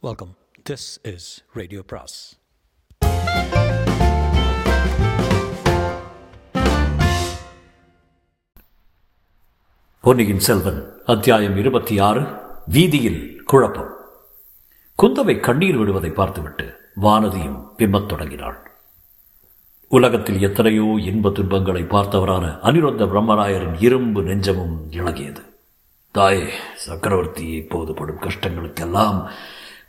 Welcome this is radio bros பொன்னியின் செல்வன் அத்தியாயம் இருபத்தி ஆறு வீதியில் குழப்பம். குந்தவை கண்ணீர் விடுவதை பார்த்துவிட்டு வானதியும் பிம்பத் தொடங்கினாள். உலகத்தில் எத்தனையோ இன்ப துன்பங்களை பார்த்தவரான அனிருத்த பிரம்மராயரின் இரும்பு நெஞ்சமும் இழகியது தாயே சக்கரவர்த்தி இப்போது படும் கஷ்டங்களுக்கெல்லாம்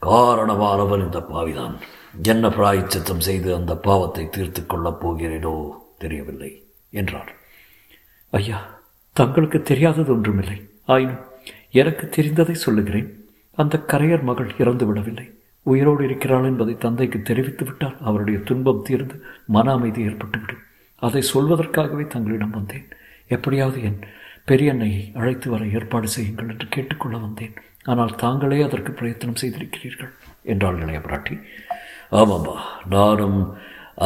காரணமானவன் இந்த பாவிதான். என்ன பிராயச்சித்தம் செய்து அந்த பாவத்தை தீர்த்து கொள்ளப் போகிறேனோ தெரியவில்லை என்றார். ஐயா தங்களுக்கு தெரியாதது ஒன்றுமில்லை. ஆயினும் எனக்கு தெரிந்ததை சொல்லுகிறேன். அந்த கரையர் மகள் இறந்து விடவில்லை. உயிரோடு இருக்கிறாள் என்பதை தந்தைக்கு தெரிவித்து விட்டால் அவருடைய துன்பம் தீர்ந்து மன அமைதி ஏற்பட்டுவிடும். அதை சொல்வதற்காகவே தங்களிடம் வந்தேன். எப்படியாவது என் பெரியண்ணையை அழைத்து வர ஏற்பாடு செய்யுங்கள் என்று கேட்டுக்கொள்ள வந்தேன். ஆனால் தாங்களே அதற்கு பிரயத்தனம் செய்திருக்கிறீர்கள் என்றாள் இளைய பிராட்டி ஆமாம்மா நானும்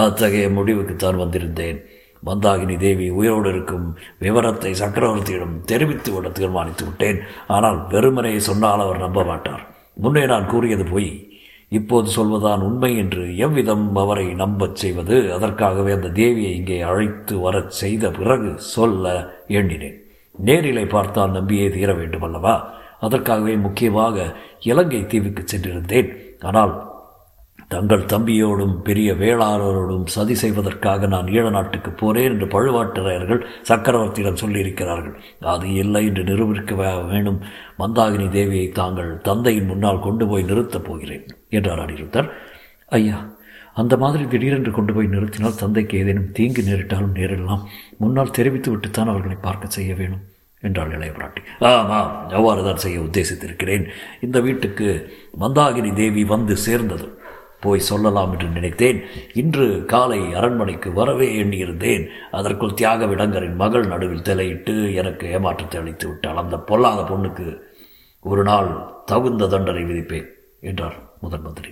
அத்தகைய முடிவுக்குத்தான் வந்திருந்தேன். மந்தாகினி தேவி உயிரோடு இருக்கும் விவரத்தை சக்கரவர்த்தியிடம் தெரிவித்து விட தீர்மானித்து விட்டேன். ஆனால் வெறுமனை சொன்னால் அவர் நம்ப மாட்டார். முன்னே நான் கூறியது போய் இப்போது சொல்வதான் உண்மை என்று எவ்விதம் அவரை நம்பச் செய்வது? அதற்காகவே அந்த தேவியை இங்கே அழைத்து வரச் செய்த பிறகு சொல்ல எண்ணினேன். நேரிலை பார்த்தால் நம்பியே தீர வேண்டும் அல்லவா அதற்காகவே முக்கியமாக இலங்கை தீவுக்கு சென்றிருந்தேன். ஆனால் தங்கள் தம்பியோடும் பெரிய வேளாளரோடும் சதி செய்வதற்காக நான் ஈழ நாட்டுக்கு போறேன் என்று பழுவாட்டரையர்கள் சக்கரவர்த்தியிடம் சொல்லியிருக்கிறார்கள். அது இல்லை என்று நிரூபிக்க வேணும் மந்தாகினி தேவியை தாங்கள் தந்தையின் முன்னால் கொண்டு போய் நிறுத்தப் போகிறேன் என்றார் அனிருத்தர். ஐயா அந்த மாதிரி திடீரென்று கொண்டு போய் நிறுத்தினால் தந்தைக்கு ஏதேனும் தீங்கு நேரிட்டாலும் நேரிடலாம். முன்னால் தெரிவித்து விட்டுத்தான் அவர்களை பார்க்க செய்ய வேணும். என்றாள் இளைய பிராட்டி ஆமாம் அவ்வாறு தான் செய்ய உத்தேசித்திருக்கிறேன். இந்த வீட்டுக்கு மந்தாகினி தேவி வந்து சேர்ந்தது. போய் சொல்லலாம் என்று நினைத்தேன். இன்று காலை அரண்மனைக்கு வரவே எண்ணியிருந்தேன். அதற்குள் தியாக விடங்கரின் மகள் நடுவில் தலையிட்டு எனக்கு ஏமாற்றத்தை அளித்து விட்டாள். அந்த பொல்லாத பொண்ணுக்கு ஒரு நாள் தகுந்த தண்டனை விதிப்பேன் என்றார் முதன் மந்திரி.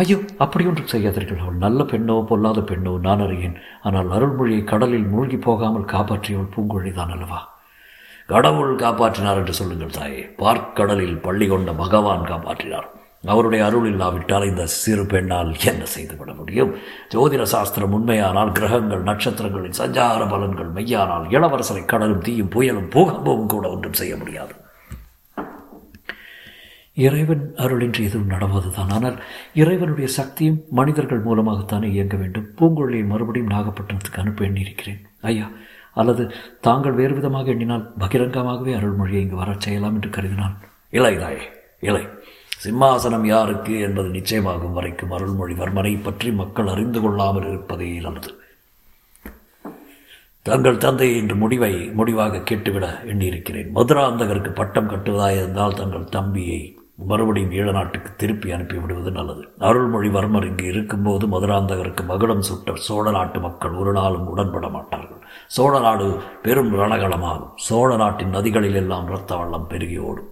ஐயோ அப்படி ஒன்றும் செய்யாதீர்கள். அவள் நல்ல பெண்ணோ பொல்லாத பெண்ணோ நான் அறியேன். ஆனால் அருள்மொழியை கடலில் மூழ்கி போகாமல் காப்பாற்றியவள் பூங்கொழிதான் அல்லவா? கடவுள் காப்பாற்றினார் என்று சொல்லுங்கள் தாயே. பார்க்கடலில் பள்ளி கொண்ட பகவான் காப்பாற்றினார். அவருடைய அருள் இல்லாவிட்டால் இந்த சிறு பெண்ணால் என்ன செய்துவிட முடியும்? ஜோதிட சாஸ்திரம் உண்மையானால் கிரகங்கள் நட்சத்திரங்களின் சஞ்சார பலன்கள் மெய்யானால் இளவரசரை கடலும் தீயும் புயலும் பூகம்பமும் கூட ஒன்றும் செய்ய முடியாது. இறைவன் அருளின்றி எதுவும் நடவாதுதான். ஆனால் இறைவனுடைய சக்தியும் மனிதர்கள் மூலமாகத்தானே இயங்க வேண்டும். பூங்கொழியை மறுபடியும் நாகப்பட்டினத்துக்கு அனுப்ப எண்ணியிருக்கிறேன். ஐயா அல்லது தாங்கள் வேறு விதமாக எண்ணினால் பகிரங்கமாகவே அருள்மொழியை இங்கு வரச் செய்யலாம் என்று கருதினான். இலை தாயே இலை. சிம்மாசனம் யாருக்கு என்பது நிச்சயமாகும் வரைக்கும் அருள்மொழிவர்மனை பற்றி மக்கள் அறிந்து கொள்ளாமல் இருப்பதே நல்லது. தங்கள் தந்தை இன்று முடிவை முடிவாக கேட்டுவிட எண்ணியிருக்கிறேன். மதுராந்தகருக்கு பட்டம் கட்டுவதாயிருந்தால் தங்கள் தம்பியை மறுபடியும் ஈழ நாட்டுக்கு திருப்பி அனுப்பிவிடுவது நல்லது. அருள்மொழிவர்மர் இங்கு இருக்கும்போது மதுராந்தகருக்கு மகுடம் சுட்ட சோழ நாட்டு மக்கள் ஒரு நாளும் உடன்பட மாட்டார்கள். சோழ நாடு பெரும் ரணகளமாகும். சோழ நாட்டின் நதிகளில் எல்லாம் இரத்த வள்ளம் பெருகி ஓடும்.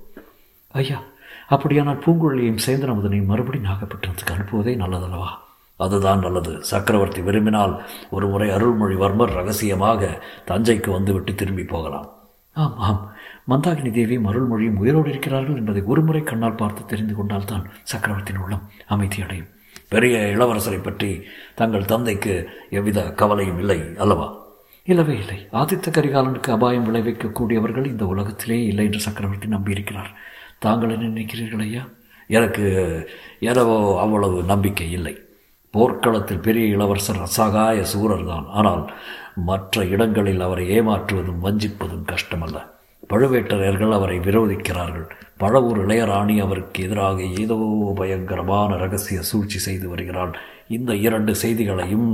ஐயா அப்படியானால் பூங்குழலியையும் சேந்திரமுதனையும் மறுபடி நாகப்பட்டினத்துக்கு அனுப்புவதே நல்லதல்லவா? அதுதான் நல்லது. சக்கரவர்த்தி விரும்பினால் ஒரு முறை அருள்மொழிவர்மர் ரகசியமாக தஞ்சைக்கு வந்துவிட்டு திரும்பி போகலாம். ஆம் ஆம். மந்தாகினி தேவியும் அருள்மொழியும் உயிரோடு இருக்கிறார்கள் என்பதை ஒருமுறை கண்ணால் பார்த்து தெரிந்து கொண்டால்தான் சக்கரவர்த்தியின் உள்ளம் அமைதி அடையும். பெரிய இளவரசரை பற்றி தங்கள் தந்தைக்கு எவ்வித கவலையும் இல்லை அல்லவா? இல்லவே இல்லை. ஆதித்த கரிகாலனுக்கு அபாயம் விளைவிக்கக்கூடியவர்கள் இந்த உலகத்திலே இல்லை என்று சக்கரவர்த்தி நம்பியிருக்கிறார். தாங்கள் என்ன நினைக்கிறீர்கள் ஐயா? எனக்கு எதவோ அவ்வளவு நம்பிக்கை இல்லை. போர்க்களத்தில் பெரிய இளவரசர் அசகாய சூரர் தான் ஆனால் மற்ற இடங்களில் அவரை ஏமாற்றுவதும் வஞ்சிப்பதும் கஷ்டமல்ல. பழுவேட்டரையர்கள் அவரை விரோதிக்கிறார்கள். பழவூர் இளையராணி அவருக்கு எதிராக ஏதோ பயங்கரமான ரகசிய சூழ்ச்சி செய்து வருகிறாள். இந்த இரண்டு செய்திகளையும்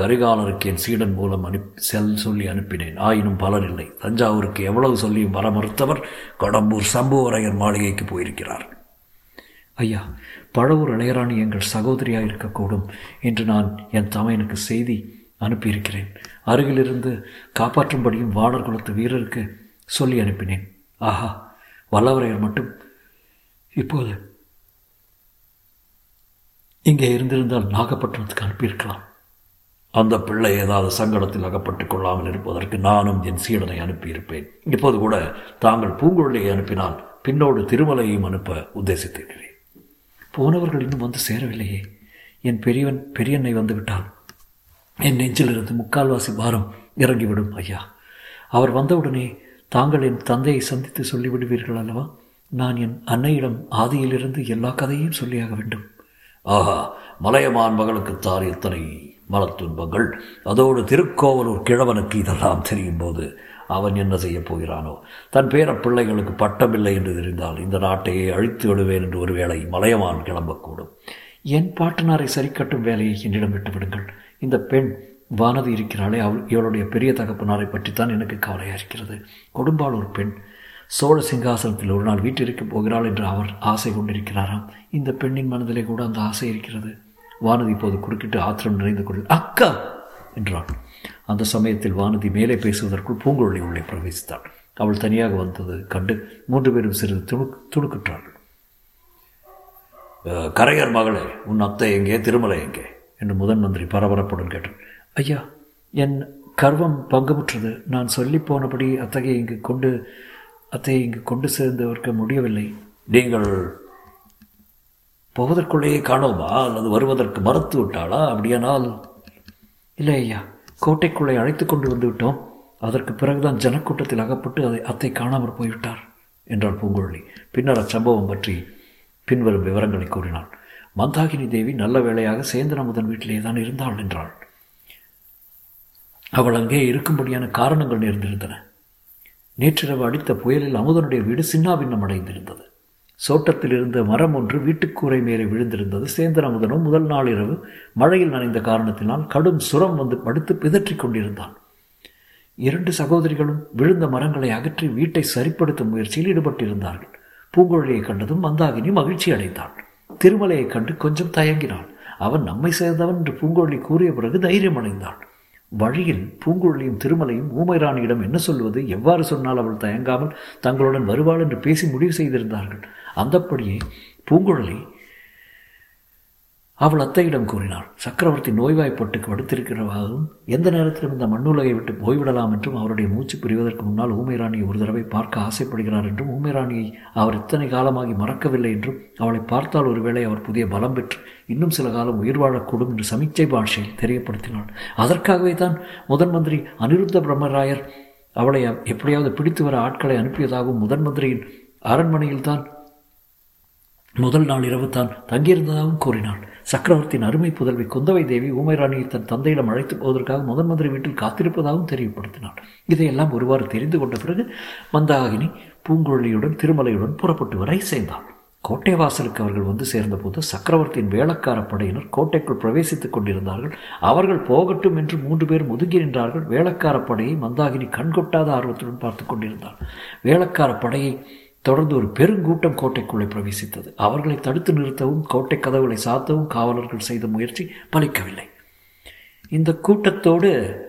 கரிகாலருக்கு என் சீடன் மூலம் அனுப்பி செல் சொல்லி அனுப்பினேன். ஆயினும் பலனில்லை தஞ்சாவூருக்கு எவ்வளவு சொல்லியும் வர மறுத்தவர் கடம்பூர் சம்புவரையர் மாளிகைக்கு போயிருக்கிறார். ஐயா பழவூர் இளையராணி எங்கள் சகோதரியாக இருக்கக்கூடும் என்று நான் என் தமையனுக்கு செய்தி அனுப்பியிருக்கிறேன். அருகிலிருந்து காப்பாற்றும்படியும் வானர் குலத்து வீரருக்கு சொல்லி அனுப்பினேன். ஆஹா வல்லவரையர் மட்டும் இப்போது இங்கே இருந்திருந்தால் நாகப்பட்டினத்துக்கு அனுப்பியிருக்கலாம். அந்த பிள்ளை ஏதாவது சங்கடத்தில் அகப்பட்டுக் கொள்ளாமல் இருப்பதற்கு நானும் என் சீடனை அனுப்பியிருப்பேன். இப்போது கூட தாங்கள் பூங்குழலியை அனுப்பினால் பின்னோடு திருமலையையும் அனுப்ப உத்தேசித்திருக்கிறேன். போனவர்கள் இன்னும் வந்து சேரவில்லையே. என் பெரியவன் பெரியன்னை வந்துவிட்டான். என் நெஞ்சிலிருந்து முக்கால்வாசி பாரம் இறங்கிவிடும் ஐயா. அவர் வந்தவுடனே தாங்கள் என் தந்தையை சந்தித்து சொல்லிவிடுவீர்கள் அல்லவா? நான் என் அன்னையிடம் ஆதியிலிருந்து எல்லா கதையும் சொல்லியாக வேண்டும். ஆஹா மலையமான் மகளுக்குத்தான் எத்தனை மலத்துன்பங்கள் அதோடு திருக்கோவலூர் கிழவனுக்கு இதெல்லாம் தெரியும் போது அவன் என்ன செய்யப் போகிறானோ. தன் பேர பிள்ளைகளுக்கு பட்டமில்லை என்று தெரிந்தால் இந்த நாட்டையே அழித்து விடுவேன் என்று ஒருவேளை மலையமான் கிளம்பக்கூடும். என் பாட்டனாரை சரிக்கட்டும் வேலையை என்னிடம் விட்டு விடுங்கள். இந்த பெண் வானதி இருக்கிறாளே அவள் இவளுடைய பெரிய தகப்பனாரை பற்றித்தான் எனக்கு கவலையாக இருக்கிறது. கொடும்பாளூர் பெண் சோழ சிங்காசனத்தில் ஒரு நாள் வீட்டிற்கு போகிறாள் என்று அவர் ஆசை கொண்டிருக்கிறாராம். இந்த பெண்ணின் மனதிலே கூட அந்த ஆசை இருக்கிறது. வானதி இப்போது குறுக்கிட்டு ஆத்திரம் நிறைந்து கொள் அக்கா! என்றாள். அந்த சமயத்தில் வானதி மேலே பேசுவதற்குள் பூங்குழலி உள்ளே பிரவேசித்தாள். அவள் தனியாக வந்தது கண்டு மூன்று பேரும் சிறிது துணு துணுக்குற்றார்கள் கரையர் மகளே உன் அத்தை எங்கே? திருமலை எங்கே? என்று முதன் மந்திரி பரபரப்புடன் கேட்டார் ஐயா என் கர்வம் பங்குமுற்றது நான் சொல்லி போனபடி அத்தகைய இங்கு கொண்டு அத்தையை இங்கு கொண்டு சேர்ந்தவர்க்க முடியவில்லை. நீங்கள் போவதற்குள்ளேயே காணோமா? அல்லது வருவதற்கு மறுத்து விட்டாளா அப்படியானால் இல்லை ஐயா கோட்டைக்குள்ளே அழைத்து கொண்டு வந்து விட்டோம். அதற்கு பிறகுதான் ஜனக்கூட்டத்தில் அகப்பட்டு அதை அத்தை காணாமற் போய்விட்டார் என்றாள் பூங்குழலி. பின்னர் அச்சம்பவம் பற்றி பின்வரும் விவரங்களை கூறினாள். மந்தாகினி தேவி நல்ல வேளையாக சேந்திர முதன் வீட்டிலே தான் இருந்தாள் என்றாள். அவள் அங்கே இருக்கும்படியான காரணங்கள் நேர்ந்திருந்தன. நேற்றிரவு அடித்த புயலில் அமுதனுடைய வீடு சின்னாபின்னம் அடைந்திருந்தது. சோட்டத்தில் இருந்த மரம் ஒன்று வீட்டுக்கூரை மேலே விழுந்திருந்தது. சேந்தன் அமுதனும் முதல் நாள் இரவு மழையில் நனைந்த காரணத்தினால் கடும் சுரம் வந்து படுத்து பிதற்றிக் கொண்டிருந்தான். இரண்டு சகோதரிகளும் விழுந்த மரங்களை அகற்றி வீட்டை சரிப்படுத்தும் முயற்சியில் ஈடுபட்டிருந்தார்கள். பூங்குழலியை கண்டதும் மந்தாகினி மகிழ்ச்சி அடைந்தாள் திருமலையை கண்டு கொஞ்சம் தயங்கினாள். அவன் நம்மை சேர்ந்தவன் என்று பூங்கொழி கூறிய பிறகு தைரியம் அடைந்தாள் வழியில் பூங்குழலியும் திருமலையும் ஊமைராணியிடம் என்ன சொல்வது? எவ்வாறு சொன்னால் அவள் தயங்காமல் தங்களுடன் வருவாள் என்று பேசி முடிவு செய்திருந்தார்கள். அந்தப்படியே பூங்குழலி அவள் அத்தையிடம் கூறினாள் சக்கரவர்த்தி நோய்வாய்ப்பட்டு படுத்திருக்கிறவாகவும் எந்த நேரத்திலும் இந்த மண்ணுலகை விட்டு போய்விடலாம் என்றும் அவருடைய மூச்சு பிரிவதற்கு முன்னால் ஊமைராணியை ஒரு தடவை பார்க்க ஆசைப்படுகிறார் என்றும் ஊமைராணியை அவர் இத்தனை காலமாகி மறக்கவில்லை என்றும் அவளை பார்த்தால் ஒருவேளை அவர் புதிய பலம் பெற்று இன்னும் சில காலம் உயிர் வாழக்கூடும் என்று சமிச்சை பாஷையில் தெரியப்படுத்தினாள். அதற்காகவே தான் முதன் மந்திரி அனிருத்த பிரம்மராயர் அவளை எப்படியாவது பிடித்து வர ஆட்களை அனுப்பியதாகவும் முதன் மந்திரியின் அரண்மனையில் தான் முதல் நாள் இரவு தான் தங்கியிருந்ததாகவும் கூறினாள். சக்கரவர்த்தியின் அருமை புதல்வி குந்தவை தேவி ஊமைராணியை தன் தந்தையிடம் அழைத்து போவதற்காக முதன் மந்திரி வீட்டில் காத்திருப்பதாகவும் தெரியப்படுத்தினார் இதையெல்லாம் ஒருவாறு தெரிந்து கொண்ட பிறகு மந்தாகினி பூங்குழலியுடன் திருமலையுடன் புறப்பட்டு வரை சேர்ந்தாள். கோட்டை வாசலுக்கு அவர்கள் வந்து சேர்ந்தபோது சக்கரவர்த்தியின் வேளக்கார படையினர் கோட்டைக்குள் பிரவேசித்துக் கொண்டிருந்தார்கள். அவர்கள் போகட்டும் என்று மூன்று பேர் ஒதுங்கி நின்றார்கள். வேளக்கார படையை மந்தாகினி கண்கொட்டாத ஆர்வத்துடன் பார்த்து கொண்டிருந்தார் வேளக்கார படையை தொடர்ந்து ஒரு பெருங்கூட்டம் கோட்டைக்குள்ளே பிரவேசித்தது. அவர்களை தடுத்து நிறுத்தவும் கோட்டை கதவுகளை சாத்தவும் காவலர்கள் செய்த முயற்சி பலிக்கவில்லை. இந்த கூட்டத்தோடு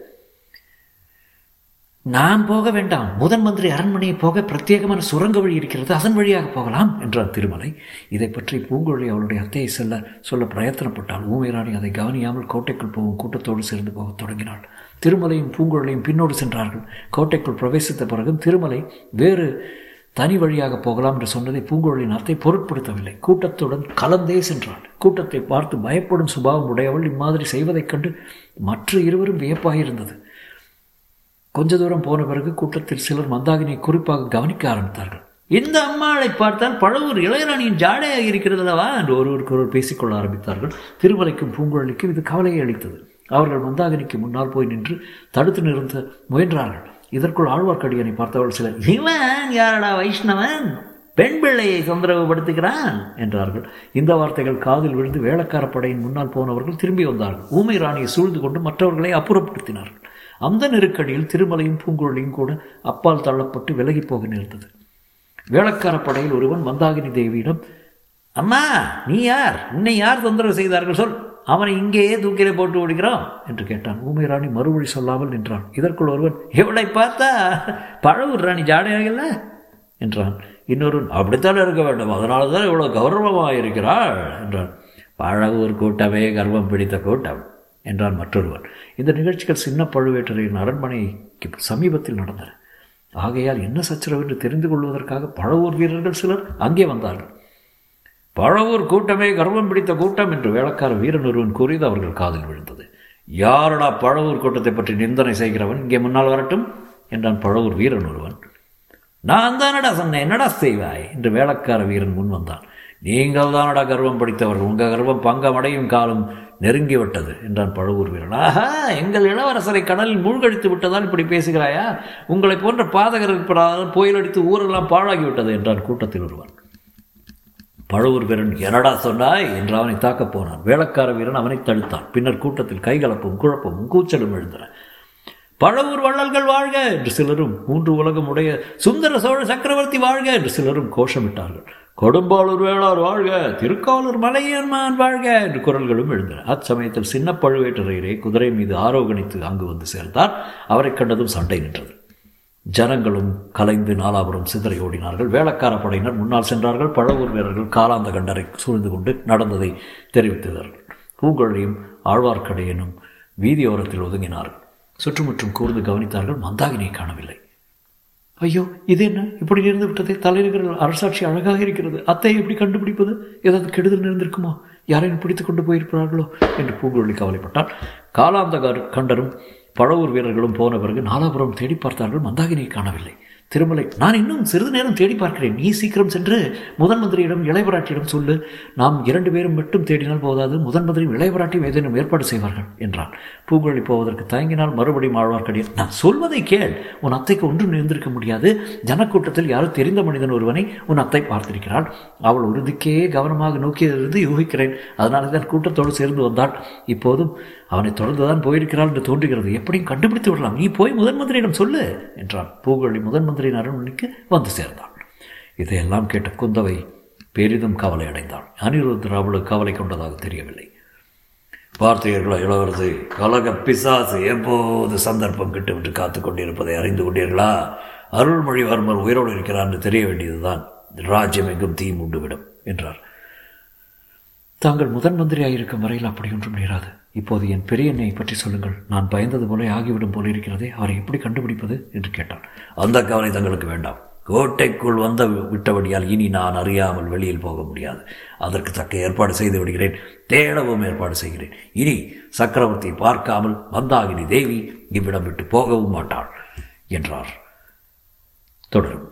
நாம் போக வேண்டாம். முதன் மந்திரி அரண்மனையை போக பிரத்யேகமான சுரங்க வழி இருக்கிறது. அதன் வழியாக போகலாம் என்றார் திருமலை. இதை பற்றி பூங்குழலி அவளுடைய அத்தையை செல்ல சொல்ல பிரயத்தனப்பட்டாள். ஊமைராணி அதை கவனியாமல் கோட்டைக்குள் போகும் கூட்டத்தோடு சேர்ந்து போகத் தொடங்கினாள். திருமலையும் பூங்குழலியும் பின்னோடு சென்றார்கள். கோட்டைக்குள் பிரவேசித்த பிறகும் திருமலை வேறு தனி வழியாக போகலாம் என்று சொன்னதை பூங்குழலின் அத்தை பொருட்படுத்தவில்லை. கூட்டத்துடன் கலந்தே சென்றாள். கூட்டத்தை பார்த்து பயப்படும் சுபாவம் உடையவள் இம்மாதிரி செய்வதைக் கண்டு மற்ற இருவரும் வியப்பாக இருந்தது கொஞ்ச தூரம் போன பிறகு கூட்டத்தில் சிலர் மந்தாகினியை குறிப்பாக கவனிக்க ஆரம்பித்தார்கள். இந்த அம்மாளை பார்த்தால் பழவூர் இளையராணியின் ஜாடையாக இருக்கிறதல்லவா என்று ஒருவருக்கு ஒருவர் பேசிக்கொள்ள ஆரம்பித்தார்கள். திருமலைக்கும் பூங்குழலிக்கும் இது கவலையை அளித்தது. அவர்கள் மந்தாகினிக்கு முன்னால் போய் நின்று தடுத்து நிறுத்த முயன்றார்கள். இதற்குள் ஆழ்வார்க்கடியனை பார்த்தவள் சிலர் இவன் யாரடா வைஷ்ணவன்? பெண் பிள்ளையை தொந்தரவுபடுத்துகிறான் என்றார்கள். இந்த வார்த்தைகள் காதில் விழுந்து வேளக்கார படையின் முன்னால் போனவர்கள் திரும்பி வந்தார்கள். ஊமை ராணியை சூழ்ந்து கொண்டு மற்றவர்களை அப்புறப்படுத்தினார்கள். அந்த நெருக்கடியில் திருமலையும் பூங்குழலியும் கூட அப்பால் தள்ளப்பட்டு விலகி போக நேர்ந்தது. வேளக்கார படையில் ஒருவன் மந்தாகினி தேவியிடம் அம்மா நீ யார்? உன்னை யார் தொந்தரவு செய்தார்கள்? சொல். அவனை இங்கேயே தூக்கிலே போட்டு ஓடுகிறான் என்று கேட்டான். ஊமை ராணி மறுமொழி சொல்லாமல் நின்றான். இதற்குள் ஒருவன் இவனை பார்த்தா பழவூர் ராணி ஜாடையாகல என்றான். இன்னொருவன் அப்படித்தான் இருக்க வேண்டும். அதனால தான் இவ்வளோ கௌரவமாக இருக்கிறாள். என்றான். பழவூர் கூட்டமே கர்வம் பிடித்த கூட்டம். என்றான் மற்றொருவன். இந்த நிகழ்ச்சிகள் சின்ன பழுவேட்டரையின் அரண்மனைக்கு சமீபத்தில் நடந்தன. ஆகையால் என்ன சச்சரவு என்று தெரிந்து கொள்வதற்காக பழவூர் வீரர்கள் சிலர் அங்கே வந்தார்கள். பழவூர் கூட்டமே கர்வம் பிடித்த கூட்டம் என்று வேளக்கார வீரன் ஒருவன் கூறியது அவர்கள் காதில் விழுந்தது. யாரடா பழவூர் கூட்டத்தை பற்றி நிந்தனை செய்கிறவன்? இங்கே முன்னால் வரட்டும் என்றான் பழவூர் வீரன் ஒருவன். நான் தானடா சொன்னேன் என்னடா செய்வாய்? என்று வேளக்கார வீரன் முன் வந்தான். நீங்கள் தானடா கர்வம் படித்தவர்கள்? உங்கள் கர்வம் பங்கமடையும் காலம் நெருங்கிவிட்டது என்றான் பழுவூர் வீரன். ஆஹா எங்கள் இளவரசரை கடலில் மூழ்கடித்து விட்டதால் இப்படி பேசுகிறாயா? உங்களை போன்ற பாதகர் இருப்பதால் புயலடித்து ஊரெல்லாம் பாழாகிவிட்டது என்றான் கூட்டத்தில் ஒருவன். பழுவூர் வீரன் என்னடா சொன்னாய் என்று அவனை தாக்கப் போனான். வேளக்கார வீரன் அவனை தடுத்தான். பின்னர் கூட்டத்தில் கைகலப்பும் குழப்பமும் கூச்சலும் எழுந்தன. பழவூர் வள்ளல்கள் வாழ்க! என்று சிலரும் மூன்று உலகம் உடைய சுந்தர சோழ சக்கரவர்த்தி வாழ்க! என்று சிலரும் கோஷமிட்டார்கள். கொடும்பாளூர் வேளார் வாழ்க! திருக்காலூர் மலையன்மான் வாழ்க! என்று குரல்களும் எழுந்தன. அச்சமயத்தில் சின்ன பழுவேட்டரையரே குதிரை மீது ஆரோகணித்து அங்கு வந்து சேர்ந்தார். அவரை கண்டதும் சண்டை நின்றது. ஜனங்களும் கலைந்து நாலாபுரம் சிதறி ஓடினார்கள். வேளக்கார படையினர் முன்னால் சென்றார்கள். பழவூர் வீரர்கள் காலாந்த கண்டரை சூழ்ந்து கொண்டு நடந்ததை தெரிவித்தார்கள் பூங்கொழியும் ஆழ்வார்க்கடையனும் வீதியோரத்தில் ஒதுங்கினார்கள் சுற்றுமுற்றும் கூர்ந்து கவனித்தார்கள். மந்தாகினியை காணவில்லை. ஐயோ இது என்ன? இப்படி இருந்து விட்டதே. தலைநகர் அரசாட்சி அழகாக இருக்கிறது. அத்தை எப்படி கண்டுபிடிப்பது? ஏதாவது கெடுதல் இருந்திருக்குமோ யாரையும் பிடித்து கொண்டு போயிருப்பார்களோ? என்று பூங்குழலி கவலைப்பட்டால் காலாந்த கண்டரும் பழவூர் வீரர்களும் போன பிறகு நாலாபுரம் தேடி பார்த்தார்கள் மந்தாகினியை காணவில்லை. திருமலை நான் இன்னும் சிறிது நேரம் தேடி பார்க்கிறேன். நீ சீக்கிரம் சென்று முதன் மந்திரியிடம் இளையவராட்டியிடம் சொல்லு. நாம் இரண்டு பேரும் மட்டும் தேடினால் போதாது முதன் மந்திரியும் இளையவராட்டியும் ஏதேனும் ஏற்பாடு செய்வார்கள் என்றான். பூங்குழலி போவதற்கு தயங்கினால் மறுபடியும் ஆழ்வார்க்கடியான் நான் சொல்வதை கேள். உன் அத்தைக்கு ஒன்றும் இருந்திருக்க முடியாது. ஜனக்கூட்டத்தில் யாரும் தெரிந்த மனிதன் ஒருவனை உன் அத்தை பார்த்திருக்கிறாள். அவள் ஒரு கவனமாக நோக்கியதிலிருந்து யூகிக்கிறேன். அதனால தான் கூட்டத்தோடு சேர்ந்து வந்தாள். இப்போதும் அவனை தொடர்ந்துதான் போயிருக்கிறாள் என்று தோன்றுகிறது. எப்படியும் கண்டுபிடித்து விடலாம். நீ போய் முதன் மந்திரியிடம் சொல்லு என்றான். பூங்கொழி முதன் மந்திரியின் அரண்மனைக்கு வந்து சேர்ந்தான். இதையெல்லாம் கேட்ட குந்தவை பெரிதும் கவலை அடைந்தாள். அனிருத்தர் அவளுக்கு கவலை கொண்டதாக தெரியவில்லை. பார்த்தீர்களா இளவரசு கலக பிசாசு எப்போது சந்தர்ப்பம் கிட்டுவிட்டு காத்து கொண்டிருப்பதை அறிந்து கொண்டீர்களா? அருள்மொழிவர்மர் உயிரோடு இருக்கிறார் என்று தெரிய வேண்டியதுதான். ராஜ்யம் எங்கும் தீ உண்டுவிடும் என்றார். தாங்கள் முதன் மந்திரியாயிருக்கும் வரையில் அப்படி ஒன்றும் நேராது. இப்போது என் பெரிய எண்ணெயை பற்றி சொல்லுங்கள். நான் பயந்தது போல ஆகிவிடும் போல இருக்கிறதே. அவரை எப்படி கண்டுபிடிப்பது என்று கேட்டான். அந்த கவலை தங்களுக்கு வேண்டாம். கோட்டைக்குள் வந்த விட்டபடியால் இனி நான் அறியாமல் வெளியில் போக முடியாது. அதற்கு தக்க ஏற்பாடு செய்து விடுகிறேன். தேடவும் ஏற்பாடு செய்கிறேன். இனி சக்கரவர்த்தியை பார்க்காமல் மந்தாகினி தேவி இவ்விடம் விட்டு போகவும் மாட்டாள் என்றார். தொடரும்.